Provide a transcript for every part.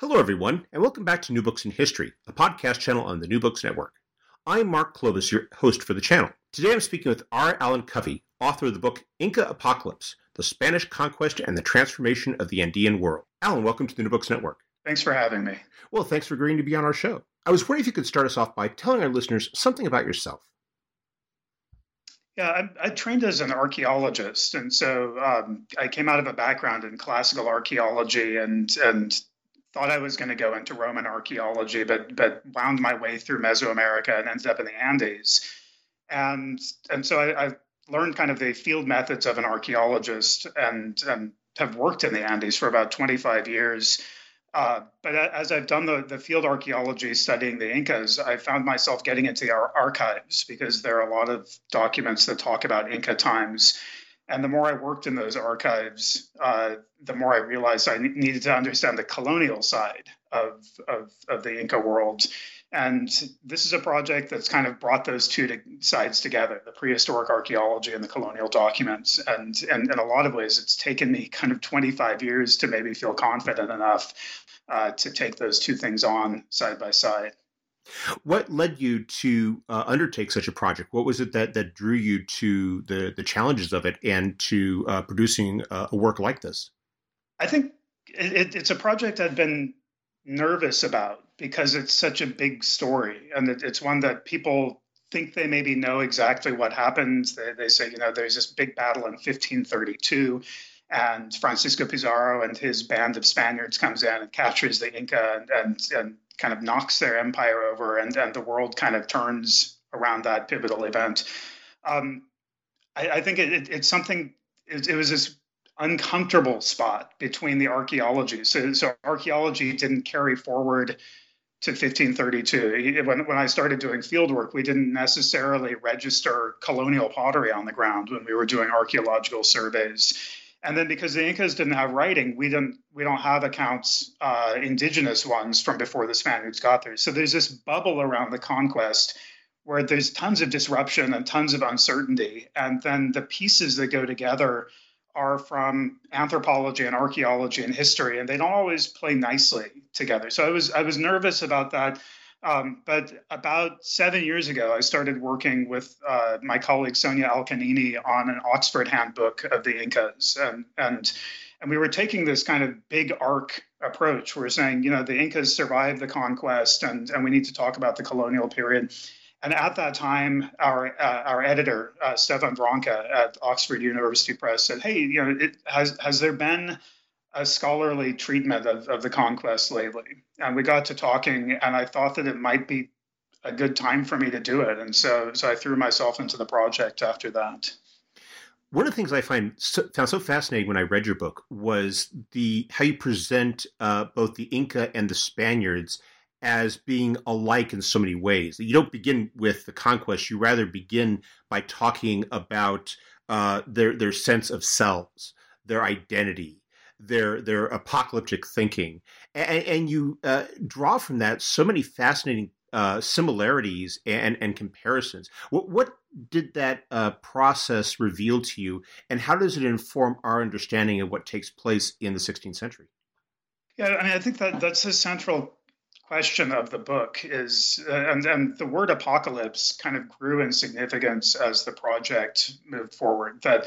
Hello, everyone, and welcome back to New Books in History, a podcast channel on the New Books Network. I'm Mark Klobas, your host for the channel. Today I'm speaking with R. Alan Covey, author of the book Inca Apocalypse The Spanish Conquest and the Transformation of the Andean World. Alan, welcome to the New Books Network. Thanks for having me. Well, thanks for agreeing to be on our show. I was wondering if you could start us off by telling our listeners something about yourself. Yeah, I, I, trained as an archaeologist, and so um, I came out of a background in classical archaeology and and thought I was going to go into Roman archaeology, but but wound my way through Mesoamerica and ended up in the Andes. And and so I, I learned kind of the field methods of an archaeologist and and have worked in the Andes for about 25 years. Uh, but as I've done the, the field archaeology studying the Incas, I found myself getting into our archives because there are a lot of documents that talk about Inca times and the more I worked in those archives, uh, the more I realized I needed to understand the colonial side of, of, of, the Inca world. And this is a project that's kind of brought those two to, sides together the prehistoric archaeology and the colonial documents. And, and in a lot of ways, it's taken me kind of 25 years to maybe feel confident enough uh, to take those two things on side by side. What led you to uh, undertake such a project? What was it that, that drew you to the, the challenges of it and to uh, producing a work like this? I think it, it's a project I've been nervous about because it's such a big story and it, it's one that people think they maybe know exactly what happened. They, they say, you know, there's this big battle in 1532 and Francisco Pizarro and his band of Spaniards comes in and captures the Inca and, and, and kind of knocks their empire over, and, and the world kind of turns around that pivotal event. Um, I, I, think it, it, it's something. It, it, was this uncomfortable spot between the archaeology. So, so archaeology didn't carry forward to 1532. When, when I started doing field work, we didn't necessarily register colonial pottery on the ground when we were doing archaeological surveys. And then because the Incas didn't have writing, we didn't we don't have accounts, uh, indigenous ones from before the Spaniards got there. So there's this bubble around the conquest where there's tons of disruption and tons of uncertainty, and then the pieces that go together are from anthropology and archaeology and history, and they don't always play nicely together. So I was I was nervous about that um, but about seven years ago, I started working with uh, my colleague Sonia Alconini on an Oxford handbook of the Incas, and and and we were taking this kind of big arc approach. We we're saying, you know, the Incas survived the conquest, and and we need to talk about the colonial period. And at that time, our uh, our editor uh, Stefan Vranka at Oxford University Press said, "Hey, you know, it, has has there been a scholarly treatment of, of the conquest lately. And we got to talking, and I thought that it might be a good time for me to do it. And so, so I threw myself into the project after that. One of the things I find so, found so fascinating when I read your book was the how you present uh, both the Inca and the Spaniards as being alike in so many ways. You don't begin with the conquest; you rather begin by talking about uh, their their sense of selves, their identity, their their apocalyptic thinking, and, and you uh, draw from that so many fascinating uh, similarities and and comparisons. What what did that uh, process reveal to you, and how does it inform our understanding of what takes place in the 16th century? Yeah, I mean, I think that that's a central question of the book is uh, and, and the word apocalypse kind of grew in significance as the project moved forward that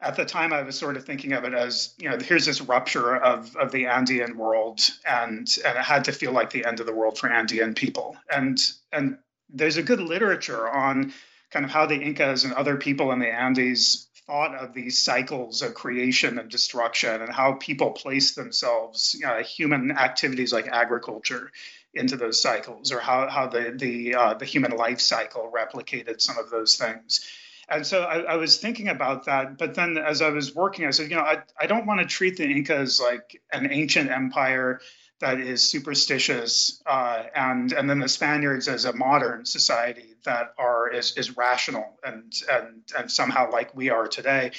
at the time I was sort of thinking of it as, you know, here's this rupture of, of the Andean world and and it had to feel like the end of the world for Andean people. And and there's a good literature on kind of how the Incas and other people in the Andes thought of these cycles of creation and destruction and how people place themselves, you know, human activities like agriculture into those cycles or how, how the the uh, the human life cycle replicated some of those things And so I, I, was thinking about that. But then as I was working, I said, you know, I, I don't want to treat the Incas like an ancient empire that is superstitious, uh, and and then the Spaniards as a modern society that are is, is rational and and and somehow like we are today.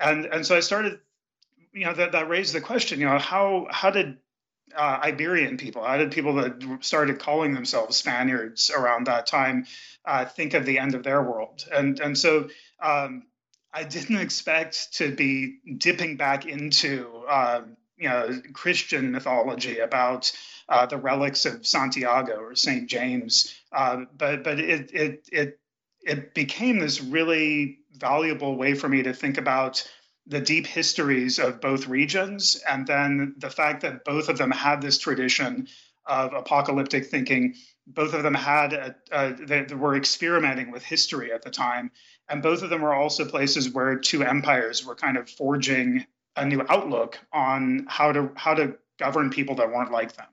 And and so I started, you know, that, that raised the question, you know, how how did uh, Iberian people, how did people that started calling themselves Spaniards around that time uh, think of the end of their world? And and so um, I didn't expect to be dipping back into uh, you know Christian mythology about uh, the relics of Santiago or Saint James, uh, but but it it it it became this really valuable way for me to think about the deep histories of both regions, and then the fact that both of them had this tradition of apocalyptic thinking. Both of them had a, they, they were experimenting with history at the time, and both of them were also places where two empires were kind of forging a new outlook on how to how to govern people that weren't like them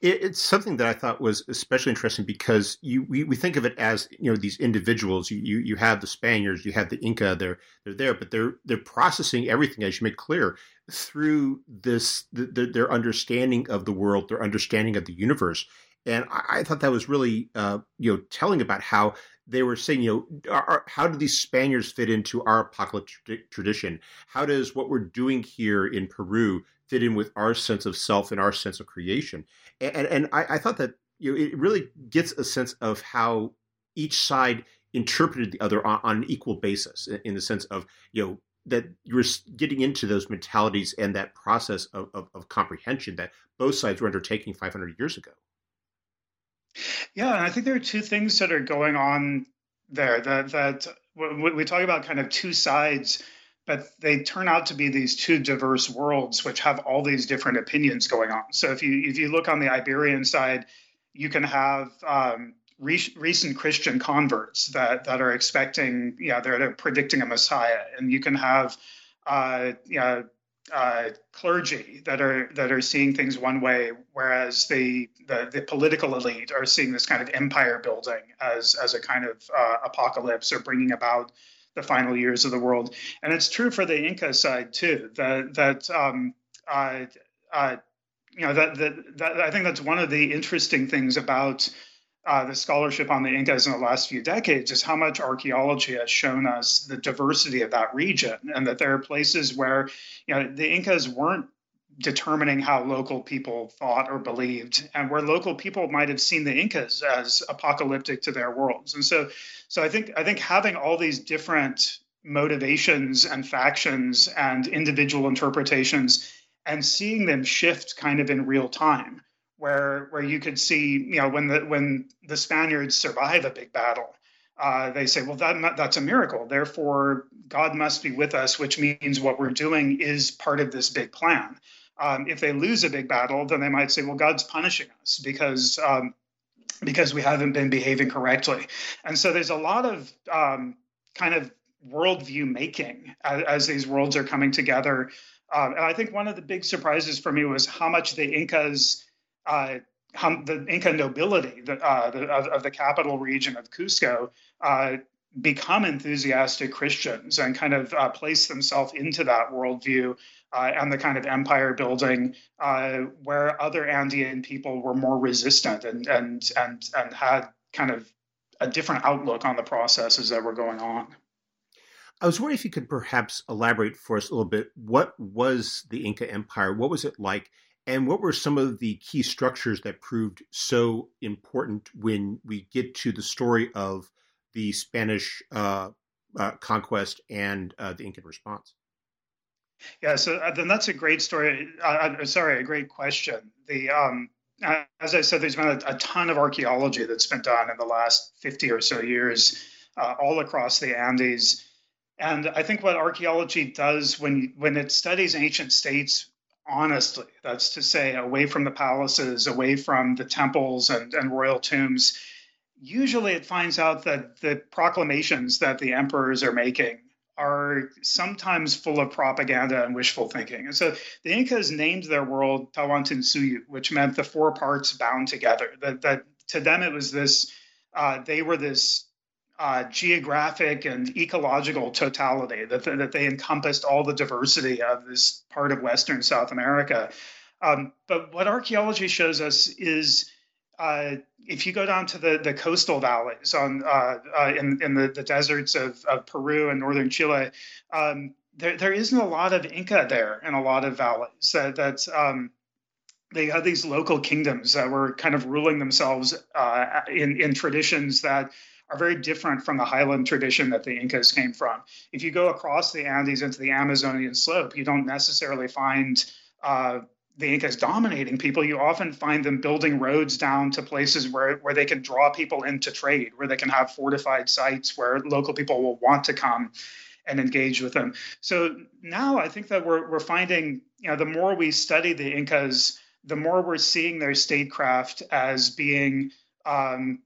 it, it's something that I thought was especially interesting because you we, we think of it as you know these individuals. You, you you have the Spaniards, you have the Inca. They're they're there, but they're they're processing everything as you make clear through this the, the, their understanding of the world, their understanding of the universe. And I, I thought that was really uh, you know telling about how they were saying, you know, how do these Spaniards fit into our apocalyptic tradition? How does what we're doing here in Peru fit in with our sense of self and our sense of creation? And and I, I thought that you know it really gets a sense of how each side interpreted the other on, on an equal basis, in the sense of you know that you're getting into those mentalities and that process of, of, of comprehension that both sides were undertaking 500 years ago. Yeah, and I think there are two things that are going on there that that we talk about kind of two sides, but they turn out to be these two diverse worlds which have all these different opinions going on. So if you if you look on the Iberian side, you can have um, re- recent Christian converts that that are expecting, yeah, they're predicting a Messiah, and you can have uh, yeah, uh, clergy that are that are seeing things one way, whereas the, the, the political elite are seeing this kind of empire building as as a kind of uh, apocalypse or bringing about the final years of the world. And it's true for the Inca side too. That that um, uh, uh you know that, that that I think that's one of the interesting things about uh, the scholarship on the Incas in the last few decades is how much archaeology has shown us the diversity of that region, and that there are places where you know the Incas weren't determining how local people thought or believed, and where local people might have seen the Incas as apocalyptic to their worlds. And so, so I think I think having all these different motivations and factions and individual interpretations and seeing them shift kind of in real time where where you could see you know when the when the Spaniards survive a big battle, uh, they say, well that that's a miracle. Therefore, God must be with us, which means what we're doing is part of this big plan. Um, if they lose a big battle, then they might say, well, God's punishing us because um, because we haven't been behaving correctly. And so there's a lot of um, kind of worldview making as, as, these worlds are coming together. Um, and I think one of the big surprises for me was how much the Incas uh, the Inca nobility the, uh, the, of, of, the capital region of Cusco uh, become enthusiastic Christians and kind of uh, place themselves into that worldview uh, and the kind of empire building uh, where other Andean people were more resistant and, and, and, and had kind of a different outlook on the processes that were going on. I was wondering if you could perhaps elaborate for us a little bit. What was the Inca Empire? What was it like? And what were some of the key structures that proved so important when we get to the story of the Spanish uh, uh, conquest and uh, the Incan response? Yeah, so uh, then that's a great story. Uh, uh, sorry, a great question. The um, as I said, there's been a, a, ton of archaeology that's been done in the last 50 or so years, all across the Andes. And I think what archaeology does when when it studies ancient states honestly. That's to say, away from the palaces, away from the temples and, and royal tombs. Usually it finds out that the proclamations that the emperors are making are sometimes full of propaganda and wishful thinking. And so the Incas named their world Tawantinsuyu, which meant the four parts bound together. That, that to them it was this, uh, they were this uh, geographic and ecological totality, that, that they encompassed all the diversity of this part of Western South America. Um, but what archaeology shows us is uh, if you go down to the, the coastal valleys on uh, uh, in, in the, the deserts of, of Peru and northern Chile, um, there, there isn't a lot of Inca there in a lot of valleys. That, um, they had these local kingdoms that were kind of ruling themselves uh, in, in traditions that are very different from the highland tradition that the Incas came from. If you go across the Andes into the Amazonian slope, you don't necessarily find uh, the Incas dominating people, you often find them building roads down to places where, where they can draw people into trade, where they can have fortified sites where local people will want to come and engage with them. So now I think that we're, we're finding, you know, the more we study the Incas, the more we're seeing their statecraft as being um,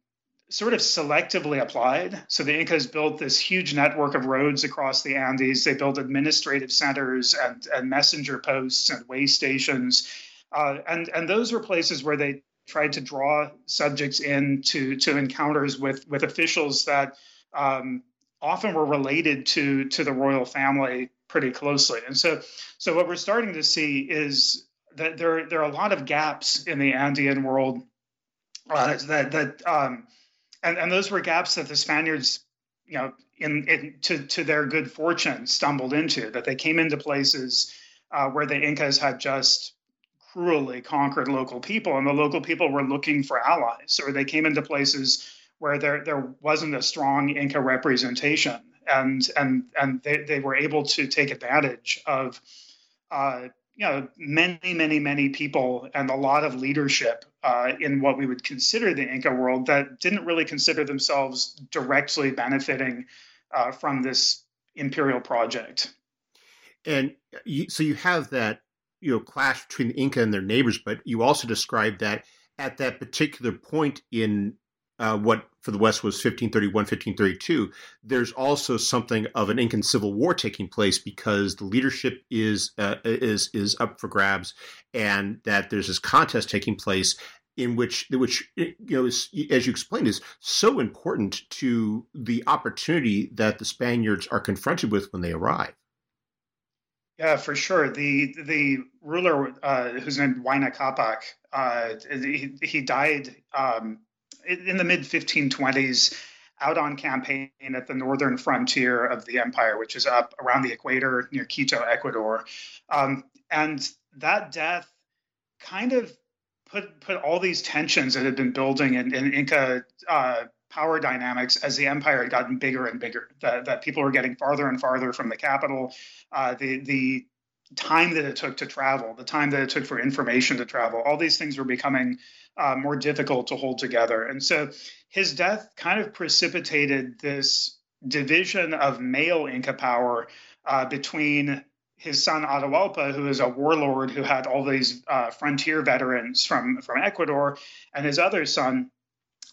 sort of selectively applied. So the Incas built this huge network of roads across the Andes. They built administrative centers and, and messenger posts and way stations. Uh, and, and those were places where they tried to draw subjects in to, to encounters with, with officials that um, often were related to, to the royal family pretty closely. And so, so what we're starting to see is that there, there are a lot of gaps in the Andean world uh, that, that um, and, and those were gaps that the Spaniards, you know, in, in to to their good fortune, stumbled into. That they came into places uh, where the Incas had just cruelly conquered local people, and the local people were looking for allies, or they came into places where there there wasn't a strong Inca representation, and and and they, they were able to take advantage of. Uh, you know, many, many, many people and a lot of leadership uh, in what we would consider the Inca world that didn't really consider themselves directly benefiting uh, from this imperial project. And you, so you have that you know clash between the Inca and their neighbors, but you also describe that at that particular point in uh, what for the West was 1531, 1532, there's also something of an Incan civil war taking place because the leadership is uh, is is up for grabs, and that there's this contest taking place in which which you know is, as you explained is so important to the opportunity that the Spaniards are confronted with when they arrive. Yeah, for sure. The the ruler uh, who's named Huayna Capac, uh, he, he died um, in the mid 1520s out on campaign at the northern frontier of the empire, which is up around the equator near Quito, Ecuador. Um, and that death kind of put put all these tensions that had been building in, in Inca uh, power dynamics as the empire had gotten bigger and bigger. That, that people were getting farther and farther from the capital. Uh, the the time that it took to travel, the time that it took for information to travel, all these things were becoming uh, more difficult to hold together. And so his death kind of precipitated this division of male Inca power uh, between his son Atahualpa, who is a warlord who had all these uh, frontier veterans from, from Ecuador, and his other son,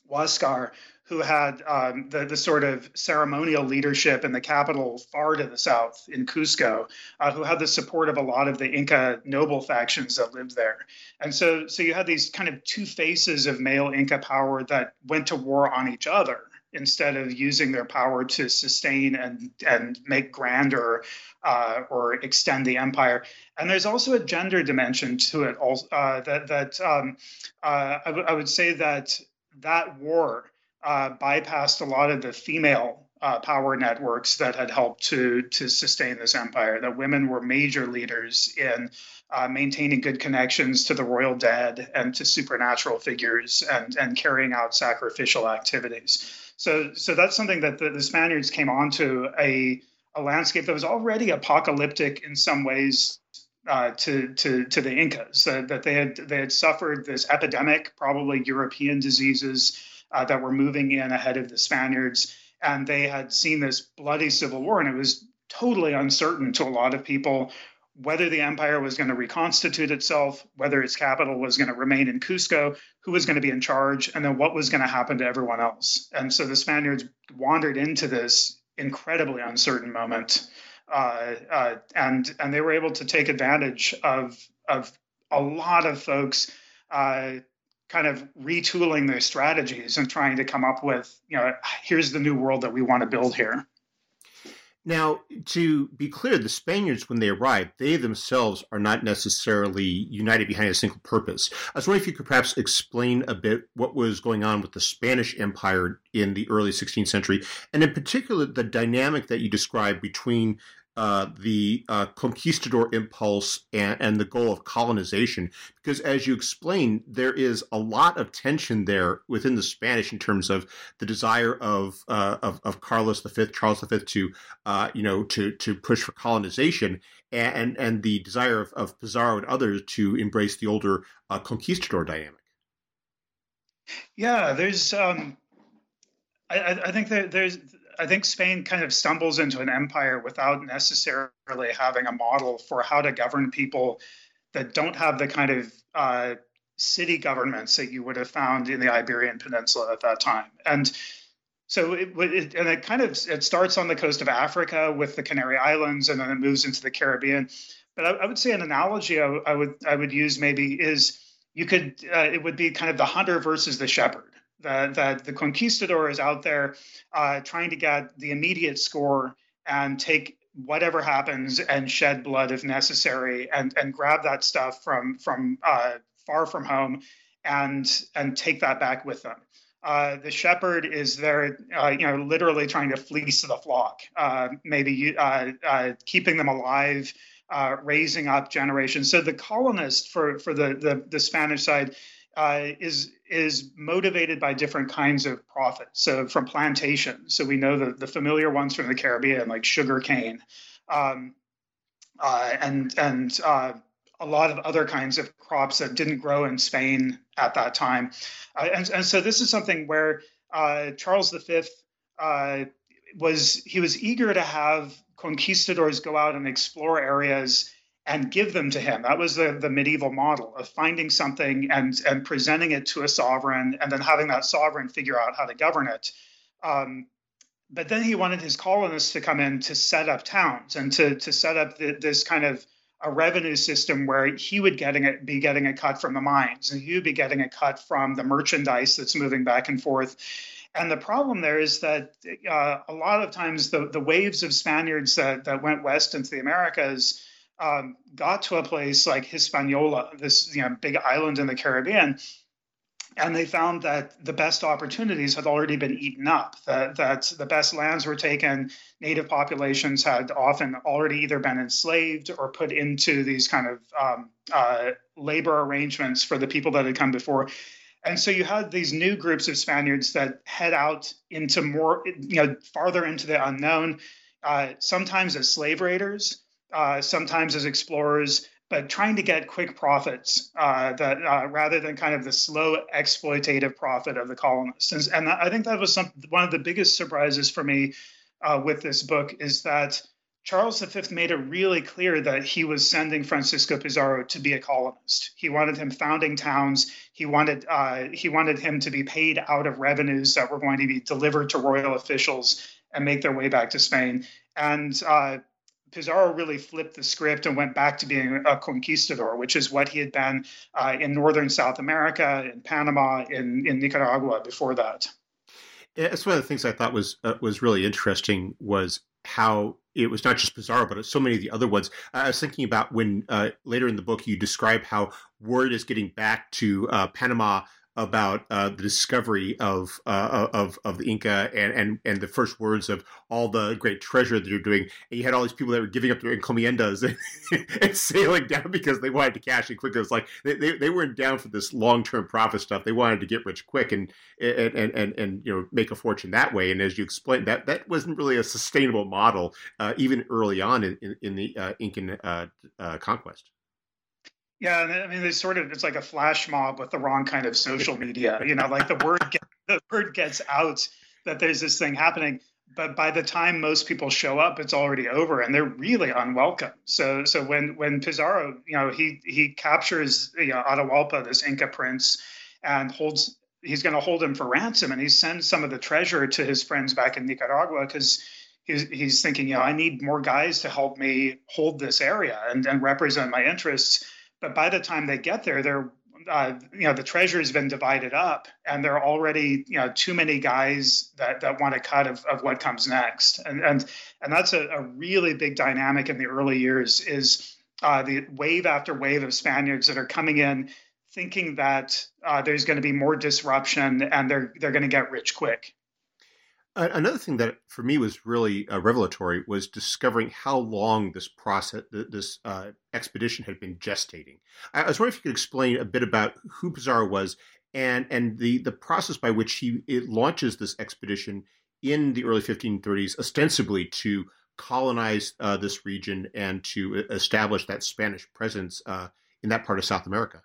Huascar, who had um, the, the sort of ceremonial leadership in the capital far to the south in Cusco, uh, who had the support of a lot of the Inca noble factions that lived there. And so, so you had these kind of two faces of male Inca power that went to war on each other instead of using their power to sustain and, and make grander uh, or extend the empire. And there's also a gender dimension to it. Also, uh, that that um, uh, I, w- I would say that that war uh, bypassed a lot of the female uh, power networks that had helped to to sustain this empire. That women were major leaders in uh, maintaining good connections to the royal dead and to supernatural figures and and carrying out sacrificial activities. So so that's something that the, the Spaniards came onto a a landscape that was already apocalyptic in some ways uh, to, to, to the Incas, uh, that they had, they had suffered this epidemic, probably European diseases, uh, that were moving in ahead of the Spaniards. And they had seen this bloody civil war, and it was totally uncertain to a lot of people whether the empire was going to reconstitute itself, whether its capital was going to remain in Cusco, who was going to be in charge, and then what was going to happen to everyone else. And so the Spaniards wandered into this incredibly uncertain moment, uh, uh, and and they were able to take advantage of of a lot of folks uh, kind of retooling their strategies and trying to come up with, you know, here's the new world that we want to build here. Now, to be clear, the Spaniards, when they arrived, they themselves are not necessarily united behind a single purpose. I was wondering if you could perhaps explain a bit what was going on with the Spanish Empire in the early 16th century, and in particular, the dynamic that you described between uh, the uh, conquistador impulse and, and, the goal of colonization. Because as you explained, there is a lot of tension there within the Spanish in terms of the desire of uh, of, of, Carlos V, Charles V, to uh, you know to to push for colonization, and and the desire of, of Pizarro and others to embrace the older uh, conquistador dynamic. Yeah, there's. Um, I, I think there's I think Spain kind of stumbles into an empire without necessarily having a model for how to govern people that don't have the kind of uh, city governments that you would have found in the Iberian Peninsula at that time. And so it, it, and it kind of it starts on the coast of Africa with the Canary Islands, and then it moves into the Caribbean. But I, I would say an analogy I, I, would I would use maybe is you could uh, it would be kind of the hunter versus the shepherd that, that the conquistador is out there uh, trying to get the immediate score and take whatever happens and shed blood if necessary and, and grab that stuff from, from uh, far from home and, and take that back with them. Uh, the shepherd is there, uh, you know, literally trying to fleece the flock, uh, maybe uh, uh, keeping them alive, uh, raising up generations. So the colonist for for the the, the Spanish side uh, is is motivated by different kinds of profit. So from plantations, so we know the, the familiar ones from the Caribbean, like sugar cane, um, uh, and and uh, a lot of other kinds of crops that didn't grow in Spain at that time. Uh, and, and so this is something where uh, Charles V uh, was he was eager to have conquistadors go out and explore areas and give them to him. That was the, the medieval model of finding something and, and presenting it to a sovereign and then having that sovereign figure out how to govern it. Um, but then he wanted his colonists to come in to set up towns and to, to set up the, this kind of a revenue system where he would getting be getting a cut from the mines and he would be getting a cut from the merchandise that's moving back and forth. And the problem there is that uh, a lot of times the, the waves of Spaniards that, that went west into the Americas um, got to a place like Hispaniola, this you know big island in the Caribbean, and they found that the best opportunities had already been eaten up. That that the best lands were taken. Native populations had often already either been enslaved or put into these kind of um, uh, labor arrangements for the people that had come before. And so you had these new groups of Spaniards that head out into more, you know, farther into the unknown, uh, sometimes as slave raiders, uh, sometimes as explorers, but trying to get quick profits uh, that uh, rather than kind of the slow exploitative profit of the colonists. And, and I think that was some, one of the biggest surprises for me uh, with this book is that Charles V made it really clear that he was sending Francisco Pizarro to be a colonist. He wanted him founding towns. He wanted uh, he wanted him to be paid out of revenues that were going to be delivered to royal officials and make their way back to Spain. And uh, Pizarro really flipped the script and went back to being a conquistador, which is what he had been uh, in northern South America, in Panama, in, in Nicaragua before that. That's one of the things I thought was uh, was really interesting was how it was not just Pizarro, but so many of the other ones. I was thinking about when uh, later in the book you describe how word is getting back to uh, Panama about uh, the discovery of, uh, of of the Inca and, and and the first words of all the great treasure that you're doing. And you had all these people that were giving up their encomiendas and, and sailing down because they wanted to cash in quick. It was like they, they, they weren't down for this long term profit stuff. They wanted to get rich quick and, and and, and and you know make a fortune that way. And as you explained, that that wasn't really a sustainable model uh, even early on in, in, in the uh, Incan uh, uh, conquest. Yeah, I mean, there's sort of it's like a flash mob with the wrong kind of social media. You know, like the word get, the word gets out that there's this thing happening, but by the time most people show up, it's already over, and they're really unwelcome. So, so when when Pizarro, you know, he he captures you know Atahualpa, this Inca prince, and holds he's going to hold him for ransom, and he sends some of the treasure to his friends back in Nicaragua because he's, he's thinking, you know, I need more guys to help me hold this area and, and represent my interests but by the time they get there, they're uh, you know the treasure has been divided up, and there are already you know too many guys that, that want a cut of, of what comes next, and and and that's a, a really big dynamic in the early years is uh, the wave after wave of Spaniards that are coming in thinking that uh, there's going to be more disruption and they're they're going to get rich quick. Another thing that for me was really uh, revelatory was discovering how long this process, this uh, expedition had been gestating. I was wondering if you could explain a bit about who Pizarro was and and the the process by which he it launches this expedition in the early 1530s, ostensibly to colonize uh, this region and to establish that Spanish presence uh, in that part of South America.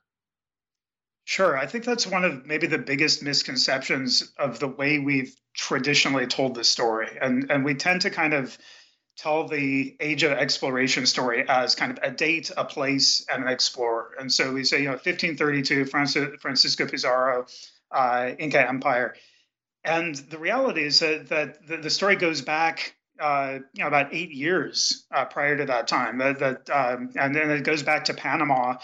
Sure. I think that's one of maybe the biggest misconceptions of the way we've traditionally told the story. And, and we tend to kind of tell the age of exploration story as kind of a date, a place, and an explorer. And so we say, you know, 1532, Francisco Pizarro, uh, Inca Empire. And the reality is that, that the, the story goes back uh, you know, about eight years uh, prior to that time. That, that um, and then it goes back to Panama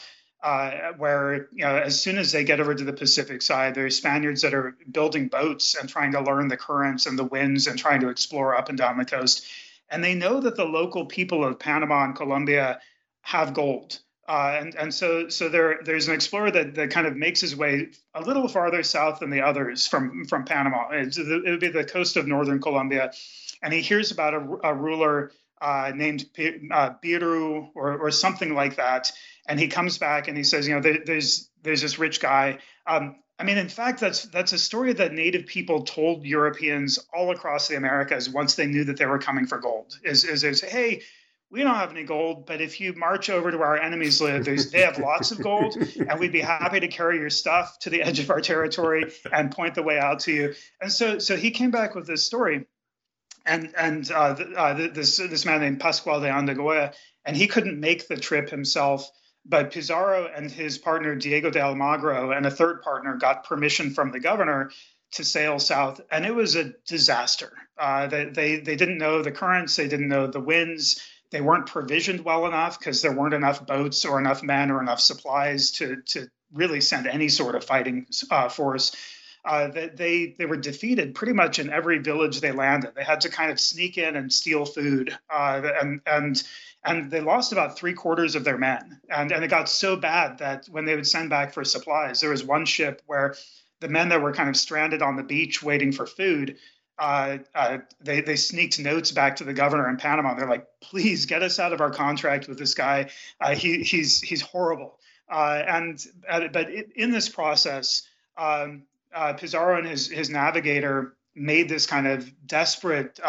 uh, where you know as soon as they get over to the Pacific side, there's Spaniards that are building boats and trying to learn the currents and the winds and trying to explore up and down the coast, and they know that the local people of Panama and Colombia have gold. Uh, and and so so there there's an explorer that, that kind of makes his way a little farther south than the others from from Panama. It's, it would be the coast of northern Colombia, and he hears about a, a ruler uh, named uh, Biru or, or something like that, and he comes back and he says, you know, there, there's there's this rich guy. Um, I mean, in fact, that's that's a story that Native people told Europeans all across the Americas once they knew that they were coming for gold. Is is, hey, we don't have any gold, but if you march over to where our enemies live, they have lots of gold, and we'd be happy to carry your stuff to the edge of our territory and point the way out to you. And so, so he came back with this story, and and uh, uh, this this man named Pascual de Andagoya, and he couldn't make the trip himself but Pizarro and his partner Diego de Almagro and a third partner got permission from the governor to sail south, and it was a disaster. Uh, they, they they didn't know the currents, they didn't know the winds, they weren't provisioned well enough because there weren't enough boats or enough men or enough supplies to to really send any sort of fighting uh, force. Uh, they they were defeated pretty much in every village they landed. They had to kind of sneak in and steal food, uh, and and and they lost about three quarters of their men. And, and it got so bad that when they would send back for supplies, there was one ship where the men that were kind of stranded on the beach waiting for food, uh, uh, they, they sneaked notes back to the governor in Panama. They're like, please get us out of our contract with this guy. Uh, he, he's, he's horrible. Uh, and uh, but in this process, um, uh, Pizarro and his, his navigator made this kind of desperate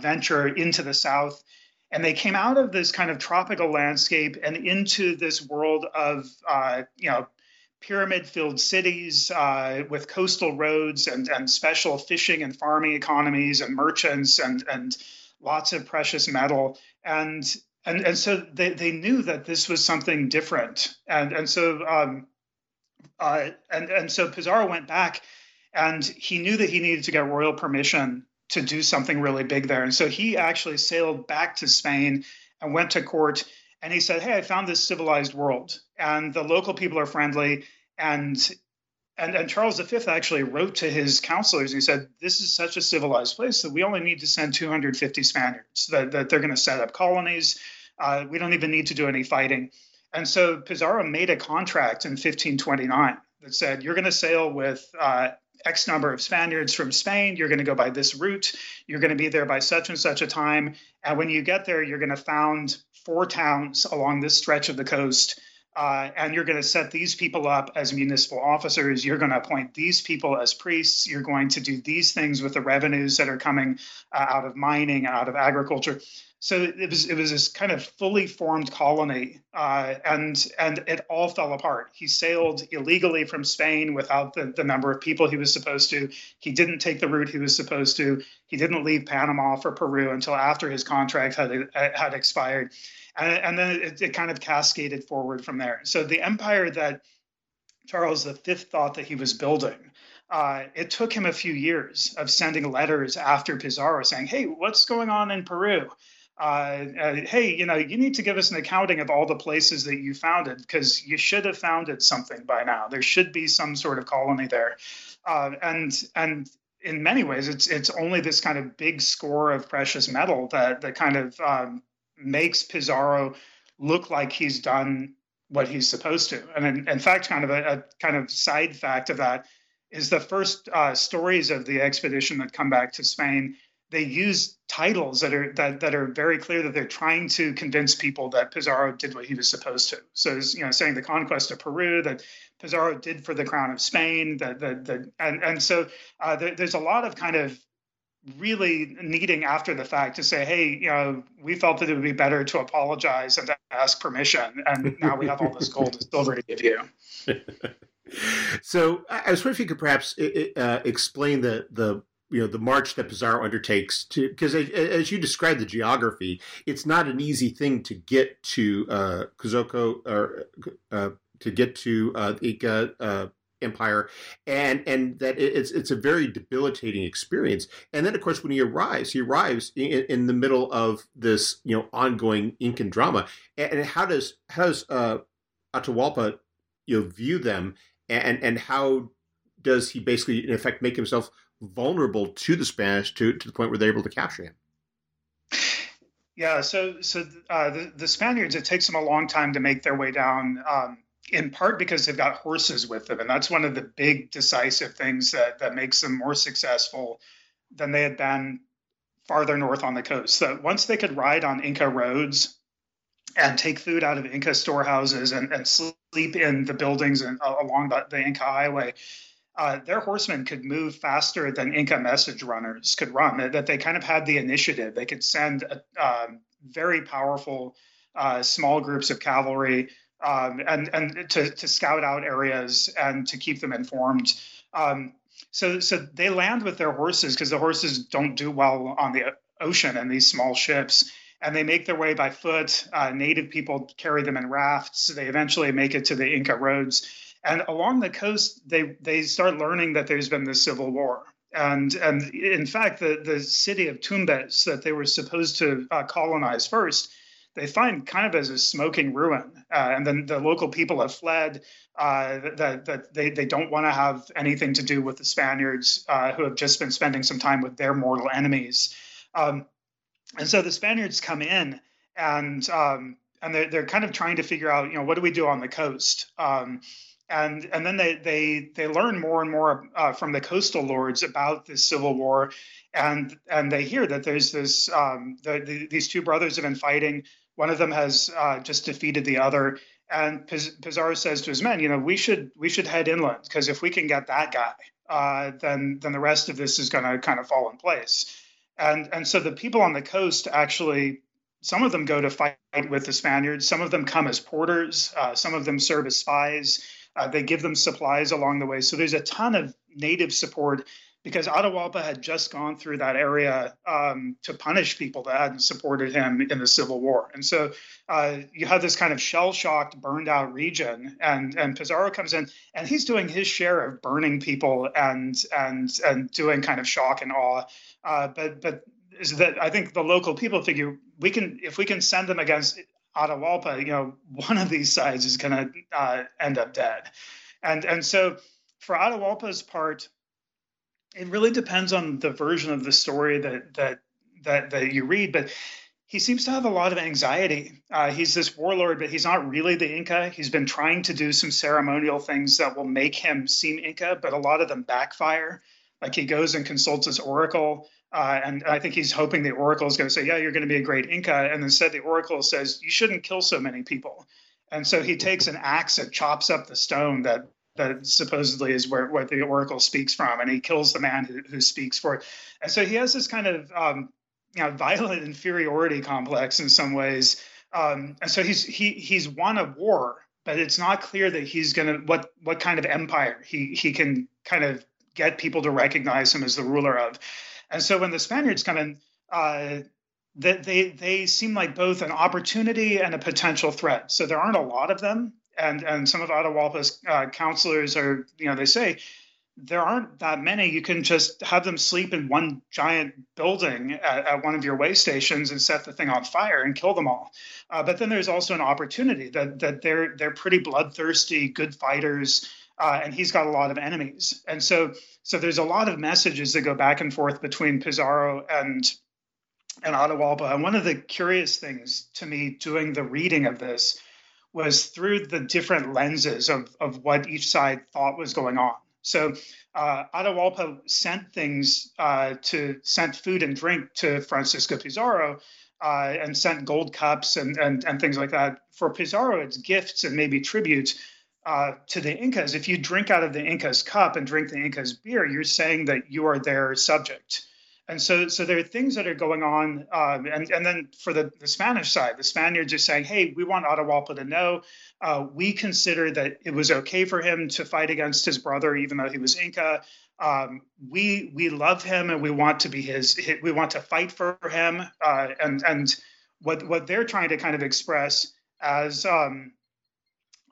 venture into the south and they came out of this kind of tropical landscape and into this world of uh, you know pyramid filled cities uh, with coastal roads and, and special fishing and farming economies and merchants and, and lots of precious metal. And and, and so they, they knew that this was something different. And and so um, uh, and and so Pizarro went back and he knew that he needed to get royal permission to do something really big there. And so he actually sailed back to Spain and went to court and he said, Hey, I found this civilized world and the local people are friendly. And and, and Charles V actually wrote to his counselors. And he said, This is such a civilized place that we only need to send 250 Spaniards, that, that they're going to set up colonies. Uh, we don't even need to do any fighting. And so Pizarro made a contract in 1529 that said, You're going to sail with uh, X number of Spaniards from Spain. You're going to go by this route. You're going to be there by such and such a time. And when you get there, you're going to found four towns along this stretch of the coast. Uh, and you're going to set these people up as municipal officers. You're going to appoint these people as priests. You're going to do these things with the revenues that are coming uh, out of mining and out of agriculture so it was it was this kind of fully formed colony, uh, and and it all fell apart. He sailed illegally from Spain without the, the number of people he was supposed to. He didn't take the route he was supposed to. He didn't leave Panama for Peru until after his contract had had expired, and, and then it, it kind of cascaded forward from there. So the empire that Charles V thought that he was building. Uh, it took him a few years of sending letters after Pizarro saying, "Hey, what's going on in Peru?" Uh, uh, hey, you know, you need to give us an accounting of all the places that you founded because you should have founded something by now. There should be some sort of colony there, uh, and and in many ways, it's it's only this kind of big score of precious metal that that kind of um, makes Pizarro look like he's done what he's supposed to. And in, in fact, kind of a, a, kind of side fact of that is the first uh, stories of the expedition that come back to Spain they use titles that are that, that are very clear that they're trying to convince people that Pizarro did what he was supposed to. So, you know, saying the conquest of Peru that Pizarro did for the crown of Spain, that the, the and and so uh, there, there's a lot of kind of really needing after the fact to say, hey, you know, we felt that it would be better to apologize and to ask permission, and now we have all this gold and silver to give you. so I was wondering if you could perhaps uh, explain the the you know the march that Pizarro undertakes to because as you describe the geography, it's not an easy thing to get to uh, Cusco or uh, to get to uh, the Inca uh, Empire, and and that it's it's a very debilitating experience. And then of course when he arrives, he arrives in, in the middle of this you know ongoing Incan drama. And, and how does how does uh, Atahualpa you know view them, and and how does he basically in effect make himself vulnerable to the Spanish to, to the point where they're able to capture him. Yeah, so so uh, the, the Spaniards, it takes them a long time to make their way down, um, in part because they've got horses with them. And that's one of the big decisive things that, that makes them more successful than they had been farther north on the coast. So once they could ride on Inca roads and take food out of Inca storehouses and, and sleep in the buildings and uh, along the, the Inca highway, uh, their horsemen could move faster than Inca message runners could run. That they kind of had the initiative. They could send a, um, very powerful uh, small groups of cavalry um, and and to, to scout out areas and to keep them informed. Um, so so they land with their horses because the horses don't do well on the ocean and these small ships. And they make their way by foot. Uh, native people carry them in rafts. They eventually make it to the Inca roads and along the coast, they they start learning that there's been this civil war. And and in fact, the the city of Tumbes that they were supposed to uh, colonize first, they find kind of as a smoking ruin. Uh, and then the local people have fled. Uh, that that they they don't want to have anything to do with the Spaniards uh, who have just been spending some time with their mortal enemies. Um, and so the Spaniards come in and um, and they're, they're kind of trying to figure out, you know, what do we do on the coast? Um, and and then they they they learn more and more uh, from the coastal lords about this civil war, and and they hear that there's this um, the, the, these two brothers have been fighting. One of them has uh, just defeated the other, and Pizarro says to his men, you know, we should we should head inland because if we can get that guy, uh, then then the rest of this is going to kind of fall in place. And and so the people on the coast actually some of them go to fight with the Spaniards. Some of them come as porters. Uh, some of them serve as spies. Uh, they give them supplies along the way. So there's a ton of native support because Atahualpa had just gone through that area um, to punish people that hadn't supported him in the Civil War. And so uh, you have this kind of shell shocked, burned out region. And, and Pizarro comes in and he's doing his share of burning people and, and, and doing kind of shock and awe. Uh, but, but is that I think the local people figure we can, if we can send them against Atahualpa, you know, one of these sides is going to uh, end up dead. And, and so for Atahualpa's part, it really depends on the version of the story that, that, that, that you read, but he seems to have a lot of anxiety. Uh, he's this warlord, but he's not really the Inca. He's been trying to do some ceremonial things that will make him seem Inca, but a lot of them backfire. Like he goes and consults his oracle uh, and I think he's hoping the Oracle is going to say, "Yeah, you're going to be a great Inca." And instead, the Oracle says, "You shouldn't kill so many people." And so he takes an axe and chops up the stone that that supposedly is where what the Oracle speaks from, and he kills the man who, who speaks for it. And so he has this kind of um, you know violent inferiority complex in some ways. Um, and so he's he he's won a war, but it's not clear that he's going to what what kind of empire he he can kind of get people to recognize him as the ruler of. And so when the Spaniards come in, uh, they, they, they seem like both an opportunity and a potential threat. So there aren't a lot of them. And, and some of Atahualpa's uh, counselors are, you know, they say, there aren't that many. You can just have them sleep in one giant building at, at one of your way stations and set the thing on fire and kill them all. Uh, but then there's also an opportunity that that they're they're pretty bloodthirsty, good fighters, uh, and he's got a lot of enemies. And so so there's a lot of messages that go back and forth between Pizarro and and Atahualpa. And one of the curious things to me doing the reading of this was through the different lenses of, of what each side thought was going on. So uh, Atahualpa sent things uh, to sent food and drink to Francisco Pizarro uh, and sent gold cups and, and and things like that. For Pizarro, it's gifts and maybe tributes uh, to the Incas. If you drink out of the Incas cup and drink the Incas beer, you're saying that you are their subject. And so, so there are things that are going on. Um, and, and then for the, the Spanish side, the Spaniards are saying, hey, we want Atahualpa to know uh, we consider that it was okay for him to fight against his brother, even though he was Inca. Um, we we love him and we want to be his. We want to fight for him. Uh, and and what what they're trying to kind of express as um,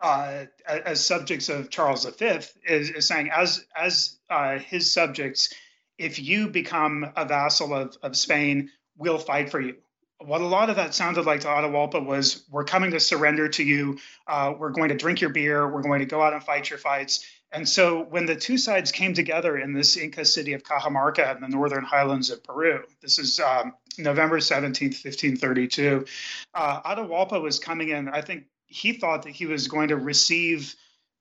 uh, as subjects of Charles V is, is saying as as uh, his subjects if you become a vassal of, of Spain, we'll fight for you. What a lot of that sounded like to Atahualpa was, we're coming to surrender to you. Uh, we're going to drink your beer. We're going to go out and fight your fights. And so when the two sides came together in this Inca city of Cajamarca in the northern highlands of Peru, this is um, November 17th, 1532, uh, Atahualpa was coming in. I think he thought that he was going to receive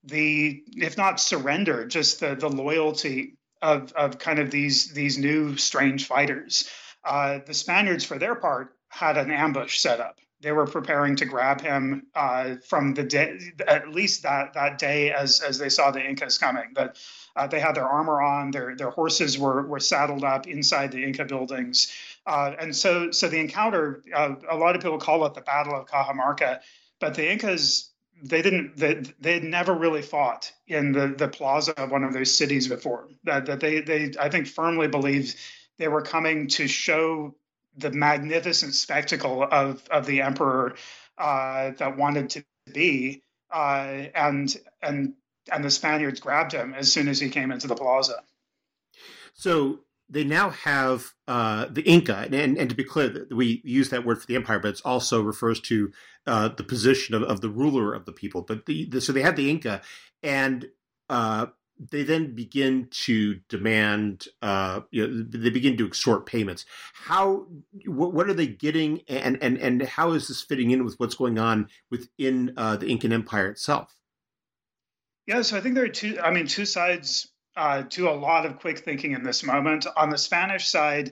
the, if not surrender, just the, the loyalty of, of kind of these these new strange fighters. Uh, the Spaniards, for their part, had an ambush set up. They were preparing to grab him uh, from the day, at least that that day, as as they saw the Incas coming. That uh, they had their armor on, their their horses were were saddled up inside the Inca buildings, uh, and so so the encounter. Uh, a lot of people call it the Battle of Cajamarca, but the Incas they didn't they, they had never really fought in the the plaza of one of those cities before. That that they they i think firmly believed they were coming to show the magnificent spectacle of of the emperor uh, that wanted to be uh, and and and the spaniards grabbed him as soon as he came into the plaza. So they now have uh, the Inca, and, and to be clear, we use that word for the empire, but it also refers to uh, the position of, of the ruler of the people. But the, the so they have the Inca, and uh, they then begin to demand. Uh, you know, they begin to extort payments. How? What, are they getting, and and and how is this fitting in with what's going on within uh, the Incan Empire itself? Yeah, so I think there are two. I mean, two sides uh, to a lot of quick thinking in this moment. On the Spanish side,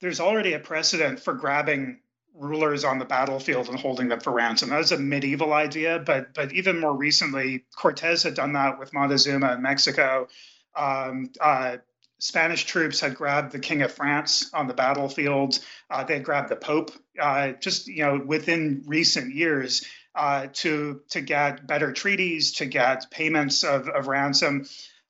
there's already a precedent for grabbing rulers on the battlefield and holding them for ransom. That was a medieval idea, but but even more recently, Cortez had done that with Montezuma in Mexico. Um, uh, Spanish troops had grabbed the King of France on the battlefield. Uh, they had grabbed the Pope. Uh, just you know, within recent years, uh, to to get better treaties, to get payments of, of ransom.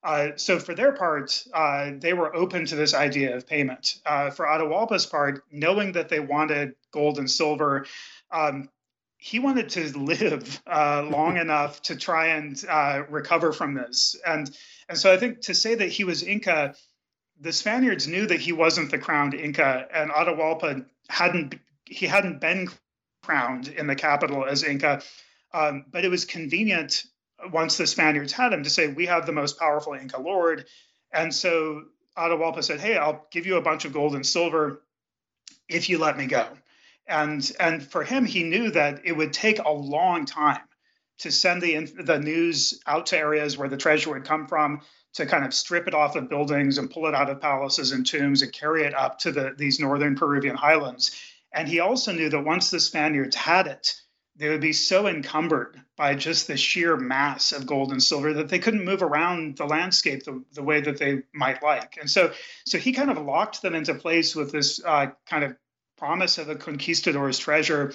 Uh, so for their part, uh, they were open to this idea of payment. Uh, for Atahualpa's part, knowing that they wanted gold and silver, um, he wanted to live uh, long enough to try and uh, recover from this. And and so I think to say that he was Inca, the Spaniards knew that he wasn't the crowned Inca, and Atahualpa hadn't he hadn't been crowned in the capital as Inca. Um, but it was convenient once the Spaniards had him to say, we have the most powerful Inca lord. And so Atahualpa said, hey, I'll give you a bunch of gold and silver if you let me go. And, and for him, he knew that it would take a long time to send the, the news out to areas where the treasure would come from, to kind of strip it off of buildings and pull it out of palaces and tombs and carry it up to the, these northern Peruvian highlands. And he also knew that once the Spaniards had it, they would be so encumbered by just the sheer mass of gold and silver that they couldn't move around the landscape the, the way that they might like. And so, so he kind of locked them into place with this uh, kind of promise of a conquistador's treasure.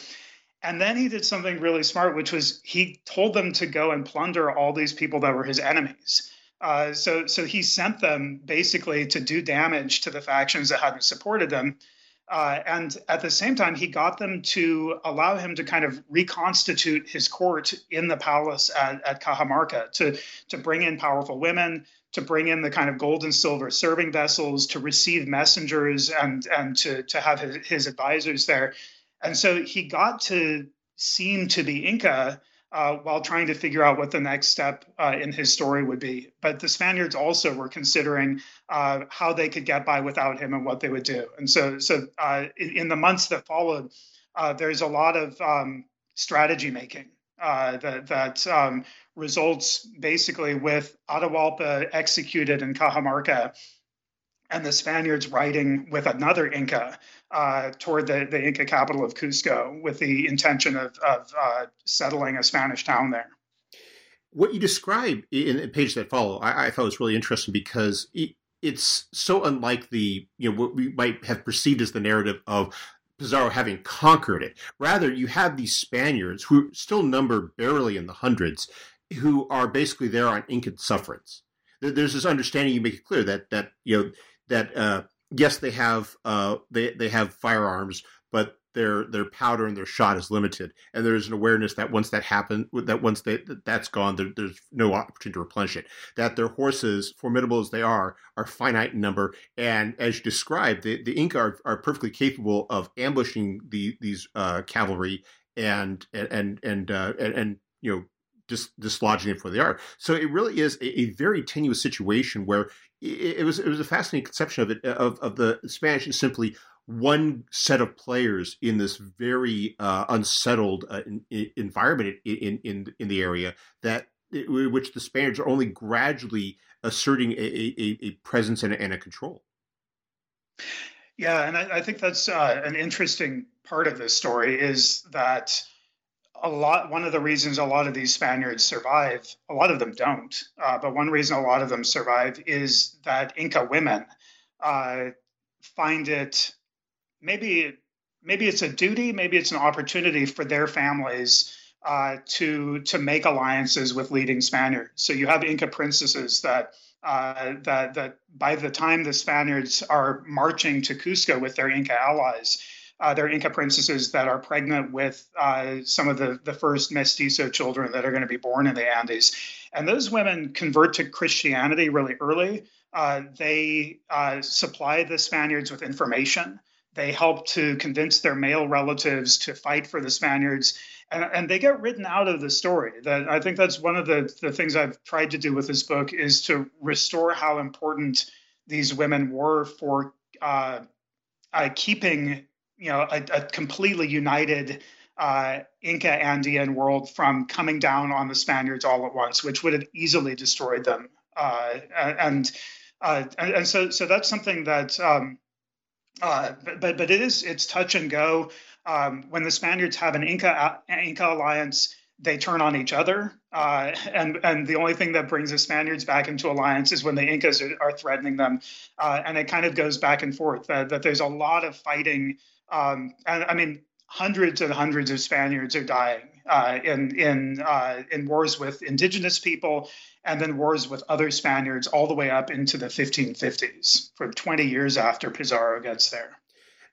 And then he did something really smart, which was he told them to go and plunder all these people that were his enemies. Uh, so, so he sent them basically to do damage to the factions that hadn't supported them. Uh, and at the same time, he got them to allow him to kind of reconstitute his court in the palace at, at Cajamarca, to, to bring in powerful women, to bring in the kind of gold and silver serving vessels, to receive messengers, and, and to, to have his, his advisors there. And so he got to seem to the Inca uh, while trying to figure out what the next step uh, in his story would be. But the Spaniards also were considering uh, how they could get by without him and what they would do. And so, so uh, in, the months that followed, uh, there's a lot of um, strategy making that that um, results basically with Atahualpa executed in Cajamarca and the Spaniards riding with another Inca uh, toward the, the Inca capital of Cusco with the intention of, of uh, settling a Spanish town there. What you describe in the page that follow, I, I thought was really interesting because it, it's so unlike the you know what we might have perceived as the narrative of Pizarro having conquered it. Rather, you have these Spaniards who still number barely in the hundreds, who are basically there on Incan sufferance. There's this understanding you make it clear that that you know that uh, yes, they have uh, they they have firearms, but their their powder and their shot is limited, and there's an awareness that once that happens, that once they, that's gone, there, there's no opportunity to replenish it. That their horses, formidable as they are, are finite in number, and as you described, the, the Inca are, are perfectly capable of ambushing the these uh, cavalry and and and uh, and, and you know just dislodging it where they are. So it really is a, a very tenuous situation where it, was it was a fascinating conception of it of, of the Spanish is simply one set of players in this very uh, unsettled uh, in, in environment in, in in the area that which the Spaniards are only gradually asserting a, a, a presence and a, and a, control. Yeah, and I, I think that's uh, an interesting part of this story is that a lot one of the reasons a lot of these spaniards survive a lot of them don't uh, but one reason a lot of them survive is that inca women uh, find it maybe maybe it's a duty maybe it's an opportunity for their families uh, to to make alliances with leading spaniards. So you have inca princesses that uh, that that by the time the spaniards are marching to cusco with their inca allies uh, they're Inca princesses that are pregnant with uh, some of the, the first mestizo children that are going to be born in the Andes. And those women convert to Christianity really early. Uh, they uh, supply the Spaniards with information. They help to convince their male relatives to fight for the Spaniards. And, and they get written out of the story. That I think that's one of the, the things I've tried to do with this book is to restore how important these women were for uh, uh, keeping you know a, a completely united uh, Inca Andean world from coming down on the Spaniards all at once, which would have easily destroyed them. Uh, and, uh, and, and so so that's something that um, uh, but but it is it's touch and go. Um, when the Spaniards have an Inca Inca alliance, they turn on each other, uh, and and the only thing that brings the Spaniards back into alliance is when the Incas are, are threatening them, uh, and it kind of goes back and forth. that there's a lot of fighting um, I, I, mean, hundreds and hundreds of Spaniards are dying uh, in in uh, in wars with indigenous people, and then wars with other Spaniards all the way up into the 1550s, for 20 years after Pizarro gets there.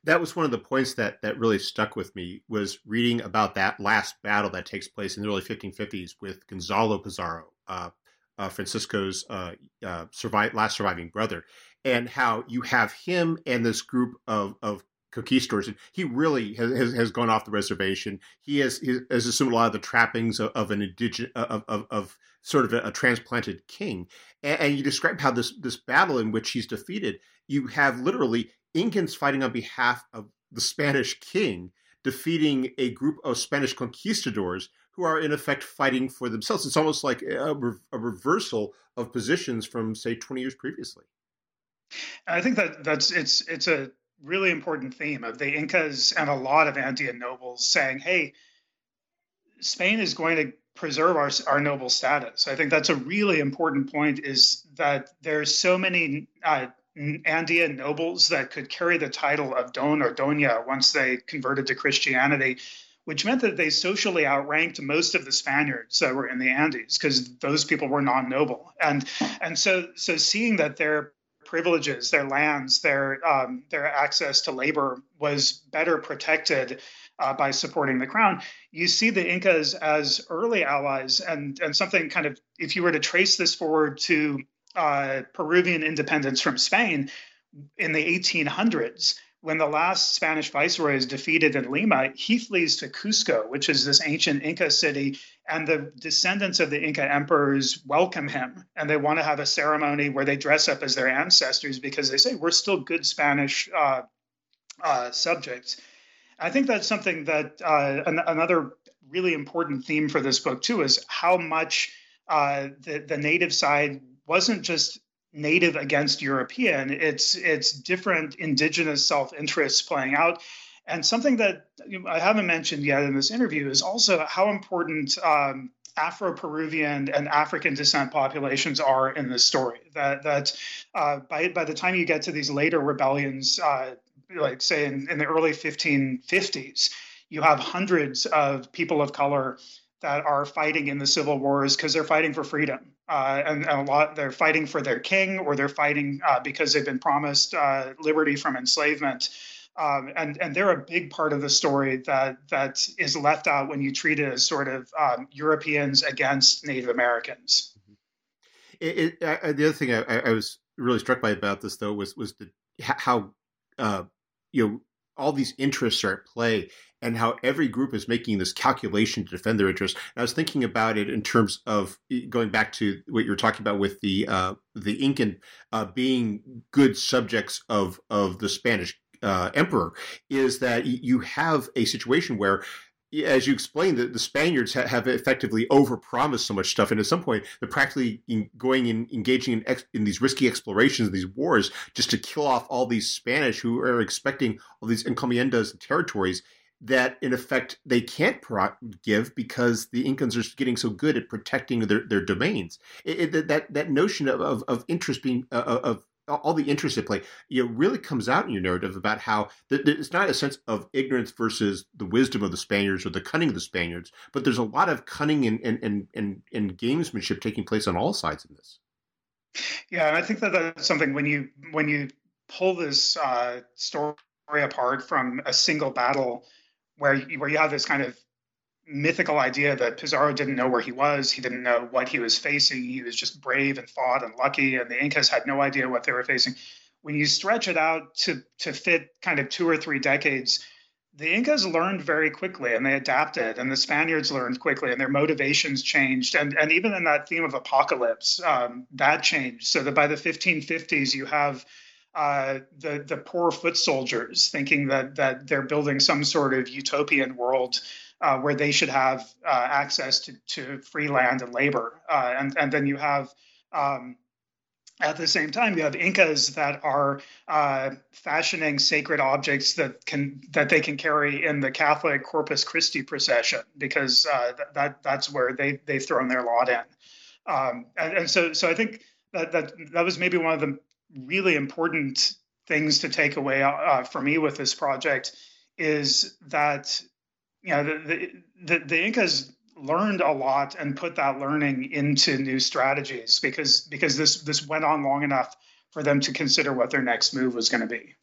That was one of the points that that really stuck with me was reading about that last battle that takes place in the early 1550s with Gonzalo Pizarro, uh, uh, Francisco's uh, uh, survive, last surviving brother, and how you have him and this group of of conquistadors. He really has, has, gone off the reservation. He has, he has assumed a lot of the trappings of, of an indigenous, of, of, of, sort of a, a transplanted king. And, and, you describe how this, this battle in which he's defeated, you have literally Incans fighting on behalf of the Spanish king, defeating a group of Spanish conquistadors who are in effect fighting for themselves. It's almost like a, a reversal of positions from, say, 20 years previously. I think that that's it's it's a really important theme of the Incas and a lot of Andean nobles saying, hey, Spain is going to preserve our, our noble status. I think that's a really important point is that there's so many uh, Andean nobles that could carry the title of Don or Doña once they converted to Christianity, which meant that they socially outranked most of the Spaniards that were in the Andes because those people were non-noble. And and so so seeing that their privileges, their lands, their um, their access to labor was better protected uh, by supporting the crown. You see the Incas as early allies, and and something kind of if you were to trace this forward to uh, Peruvian independence from Spain in the 1800s when the last Spanish viceroy is defeated in Lima, he flees to Cusco, which is this ancient Inca city, and the descendants of the Inca emperors welcome him. And they want to have a ceremony where they dress up as their ancestors because they say, we're still good Spanish uh, uh, subjects. I think that's something that uh, an- another really important theme for this book, too, is how much uh, the, the native side wasn't just native against European. It's it's different indigenous self interests playing out. And something that I haven't mentioned yet in this interview is also how important um, Afro Peruvian and African descent populations are in this story. That that uh, by by the time you get to these later rebellions, uh, like say in, in the early 1550s, you have hundreds of people of color that are fighting in the civil wars because they're fighting for freedom. Uh, and, and, a lot they're fighting for their king or they're fighting uh, because they've been promised uh, liberty from enslavement. Um, and and they're a big part of the story that that is left out when you treat it as sort of um, Europeans against Native Americans. It, it, I, the other thing I, I, was really struck by about this though was was the how uh, you know all these interests are at play and how every group is making this calculation to defend their interests. And I was thinking about it in terms of going back to what you were talking about with the uh, the Incan uh, being good subjects of of the Spanish uh, emperor. Is that you have a situation where as you explained, the, the Spaniards ha- have effectively overpromised so much stuff, and at some point they're practically in, going and engaging in, ex- in these risky explorations, these wars, just to kill off all these Spanish who are expecting all these encomiendas and territories that in effect they can't pro- give because the Incans are getting so good at protecting their, their domains. It, it, that that notion of, of, of interest being uh, of all the interest at play, know, really comes out in your narrative about how it's not a sense of ignorance versus the wisdom of the Spaniards or the cunning of the Spaniards, but there's a lot of cunning and and and and, and gamesmanship taking place on all sides in this. Yeah, and I think that that's something when you when you pull this uh, story apart from a single battle where you, where you have this kind of mythical idea that Pizarro didn't know where he was. He didn't know what he was facing. He was just brave and fought and lucky, and the Incas had no idea what they were facing. When you stretch it out to to fit kind of two or three decades, the Incas learned very quickly and they adapted, and the Spaniards learned quickly, and their motivations changed. And and even in that theme of apocalypse, um, that changed. So that by the 1550s, you have uh, the the poor foot soldiers thinking that that they're building some sort of utopian world uh, where they should have uh, access to, to free land and labor, uh, and and then you have. Um, at the same time, you have Incas that are uh, fashioning sacred objects that can that they can carry in the Catholic Corpus Christi procession because uh, that that's where they they've thrown their lot in, um, and, and so so I think that that that was maybe one of the really important things to take away uh, for me with this project is that you know the, the, the Incas learned a lot and put that learning into new strategies because because this this went on long enough for them to consider what their next move was going to be.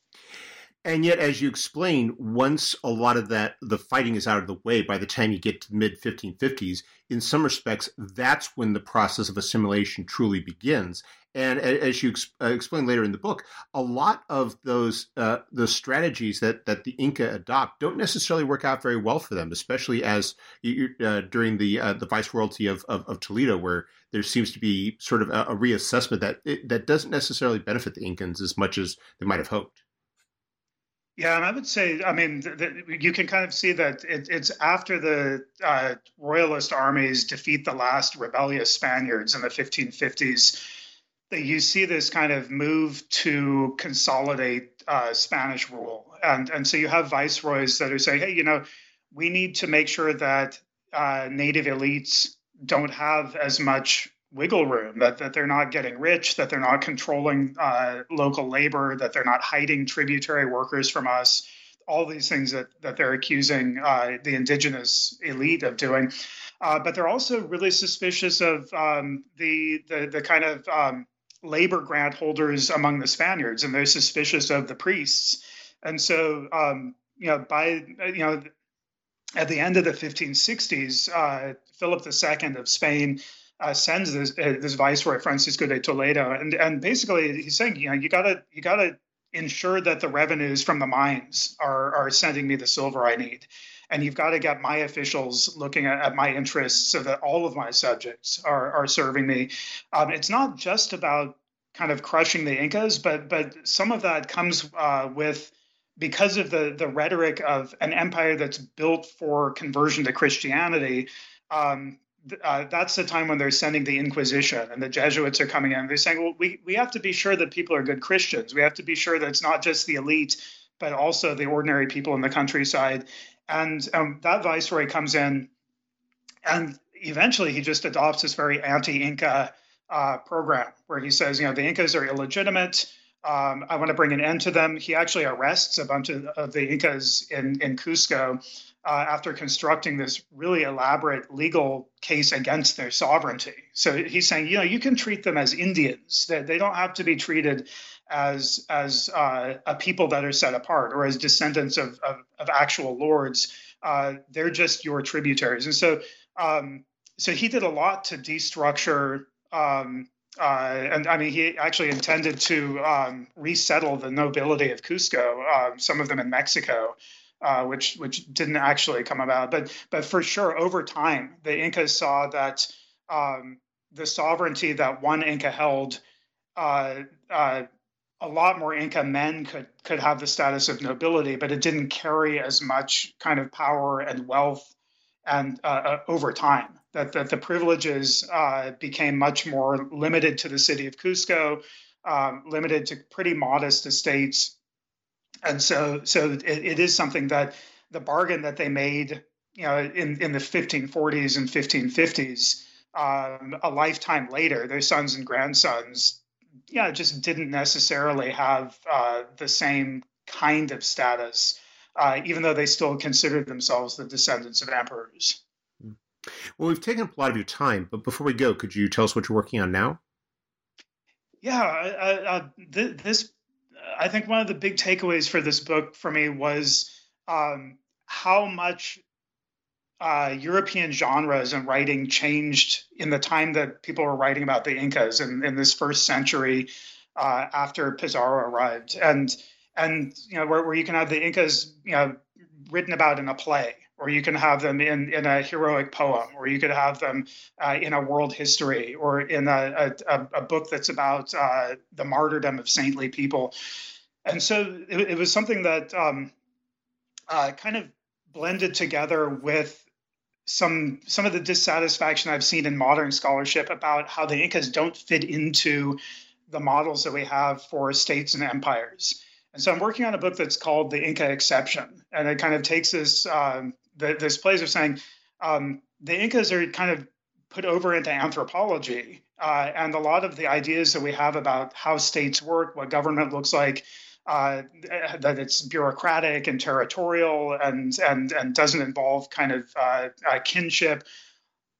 And yet, as you explain, once a lot of that the fighting is out of the way, by the time you get to the mid 1550s, in some respects, that's when the process of assimilation truly begins. And as you uh, explain later in the book, a lot of those uh, the strategies that, that the Inca adopt don't necessarily work out very well for them, especially as uh, during the uh, the viceroyalty of, of, of, Toledo, where there seems to be sort of a, a reassessment that that doesn't necessarily benefit the Incans as much as they might have hoped. Yeah, and I would say, I mean, the, the, you can kind of see that it, it's after the uh, royalist armies defeat the last rebellious Spaniards in the 1550s that you see this kind of move to consolidate uh, Spanish rule. And, and so you have viceroys that are saying, hey, you know, we need to make sure that uh, native elites don't have as much wiggle room, that, that they're not getting rich, that they're not controlling uh, local labor, that they're not hiding tributary workers from us, all these things that, that they're accusing uh, the indigenous elite of doing. Uh, but they're also really suspicious of um, the, the, the kind of um, labor grant holders among the Spaniards, and they're suspicious of the priests. And so, um, you know, by you know, at the end of the 1560s, uh, Philip II of Spain uh, sends this, uh, this viceroy Francisco de Toledo, and and basically he's saying, you know, you gotta you gotta ensure that the revenues from the mines are are sending me the silver I need, and you've got to get my officials looking at, at my interests so that all of my subjects are are serving me. Um, it's not just about kind of crushing the Incas, but but some of that comes uh, with because of the the rhetoric of an empire that's built for conversion to Christianity. Um, uh, that's the time when they're sending the Inquisition and the Jesuits are coming in. They're saying, well, we, we have to be sure that people are good Christians. We have to be sure that it's not just the elite, but also the ordinary people in the countryside. And um, that viceroy comes in, and eventually he just adopts this very anti Inca uh, program where he says, you know, the Incas are illegitimate. Um, I want to bring an end to them. He actually arrests a bunch of, of the Incas in, in Cusco uh, after constructing this really elaborate legal case against their sovereignty. So he's saying, you know, you can treat them as Indians; that they don't have to be treated as as uh, a people that are set apart or as descendants of of, of actual lords. Uh, they're just your tributaries, and so um, so he did a lot to destructure. Um, uh, and I mean, he actually intended to um, resettle the nobility of Cusco, uh, some of them in Mexico, uh, which which didn't actually come about. But but for sure, over time, the Incas saw that um, the sovereignty that one Inca held, uh, uh, a lot more Inca men could could have the status of nobility, but it didn't carry as much kind of power and wealth and uh, uh, over time. That, that the privileges uh, became much more limited to the city of Cusco, um, limited to pretty modest estates and so so it, it is something that the bargain that they made you know in, in the 1540s and 1550s um, a lifetime later their sons and grandsons yeah just didn't necessarily have uh, the same kind of status uh, even though they still considered themselves the descendants of emperors hmm. well we've taken up a lot of your time but before we go could you tell us what you're working on now yeah uh, uh th- this I think one of the big takeaways for this book for me was um, how much uh, European genres and writing changed in the time that people were writing about the Incas in, in this first century uh, after Pizarro arrived, and and you know where, where you can have the Incas you know written about in a play, or you can have them in, in a heroic poem, or you could have them uh, in a world history, or in a, a, a book that's about uh, the martyrdom of saintly people. And so it, it was something that um, uh, kind of blended together with some some of the dissatisfaction I've seen in modern scholarship about how the Incas don't fit into the models that we have for states and empires. And so I'm working on a book that's called The Inca Exception, and it kind of takes this um, the, this place of saying um, the Incas are kind of put over into anthropology, uh, and a lot of the ideas that we have about how states work, what government looks like, uh, that it's bureaucratic and territorial and and and doesn't involve kind of uh, uh, kinship.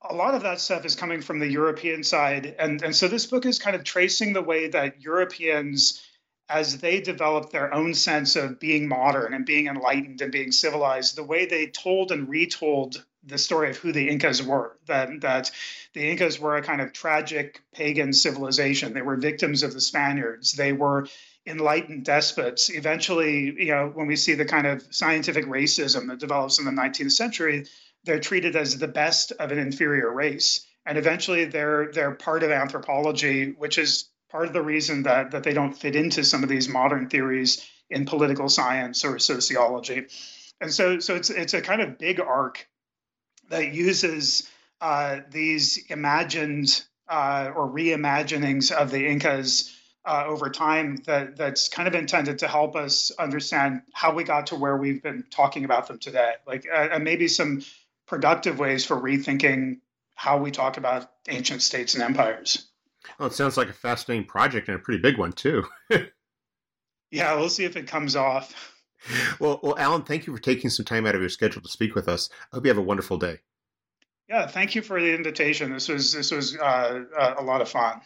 A lot of that stuff is coming from the European side, and and so this book is kind of tracing the way that Europeans as they developed their own sense of being modern and being enlightened and being civilized, the way they told and retold the story of who the Incas were. That that the Incas were a kind of tragic pagan civilization. They were victims of the Spaniards. They were enlightened despots. Eventually, you know, when we see the kind of scientific racism that develops in the 19th century, they're treated as the best of an inferior race. And eventually they're they're part of anthropology, which is part of the reason that, that they don't fit into some of these modern theories in political science or sociology. And so, so it's, it's a kind of big arc that uses uh, these imagined uh, or reimaginings of the Incas uh, over time that, that's kind of intended to help us understand how we got to where we've been talking about them today. Like, uh, and maybe some productive ways for rethinking how we talk about ancient states and empires. Well, it sounds like a fascinating project and a pretty big one too. yeah, we'll see if it comes off. Well, well, Alan, thank you for taking some time out of your schedule to speak with us. I hope you have a wonderful day. Yeah, thank you for the invitation. This was this was uh, a lot of fun.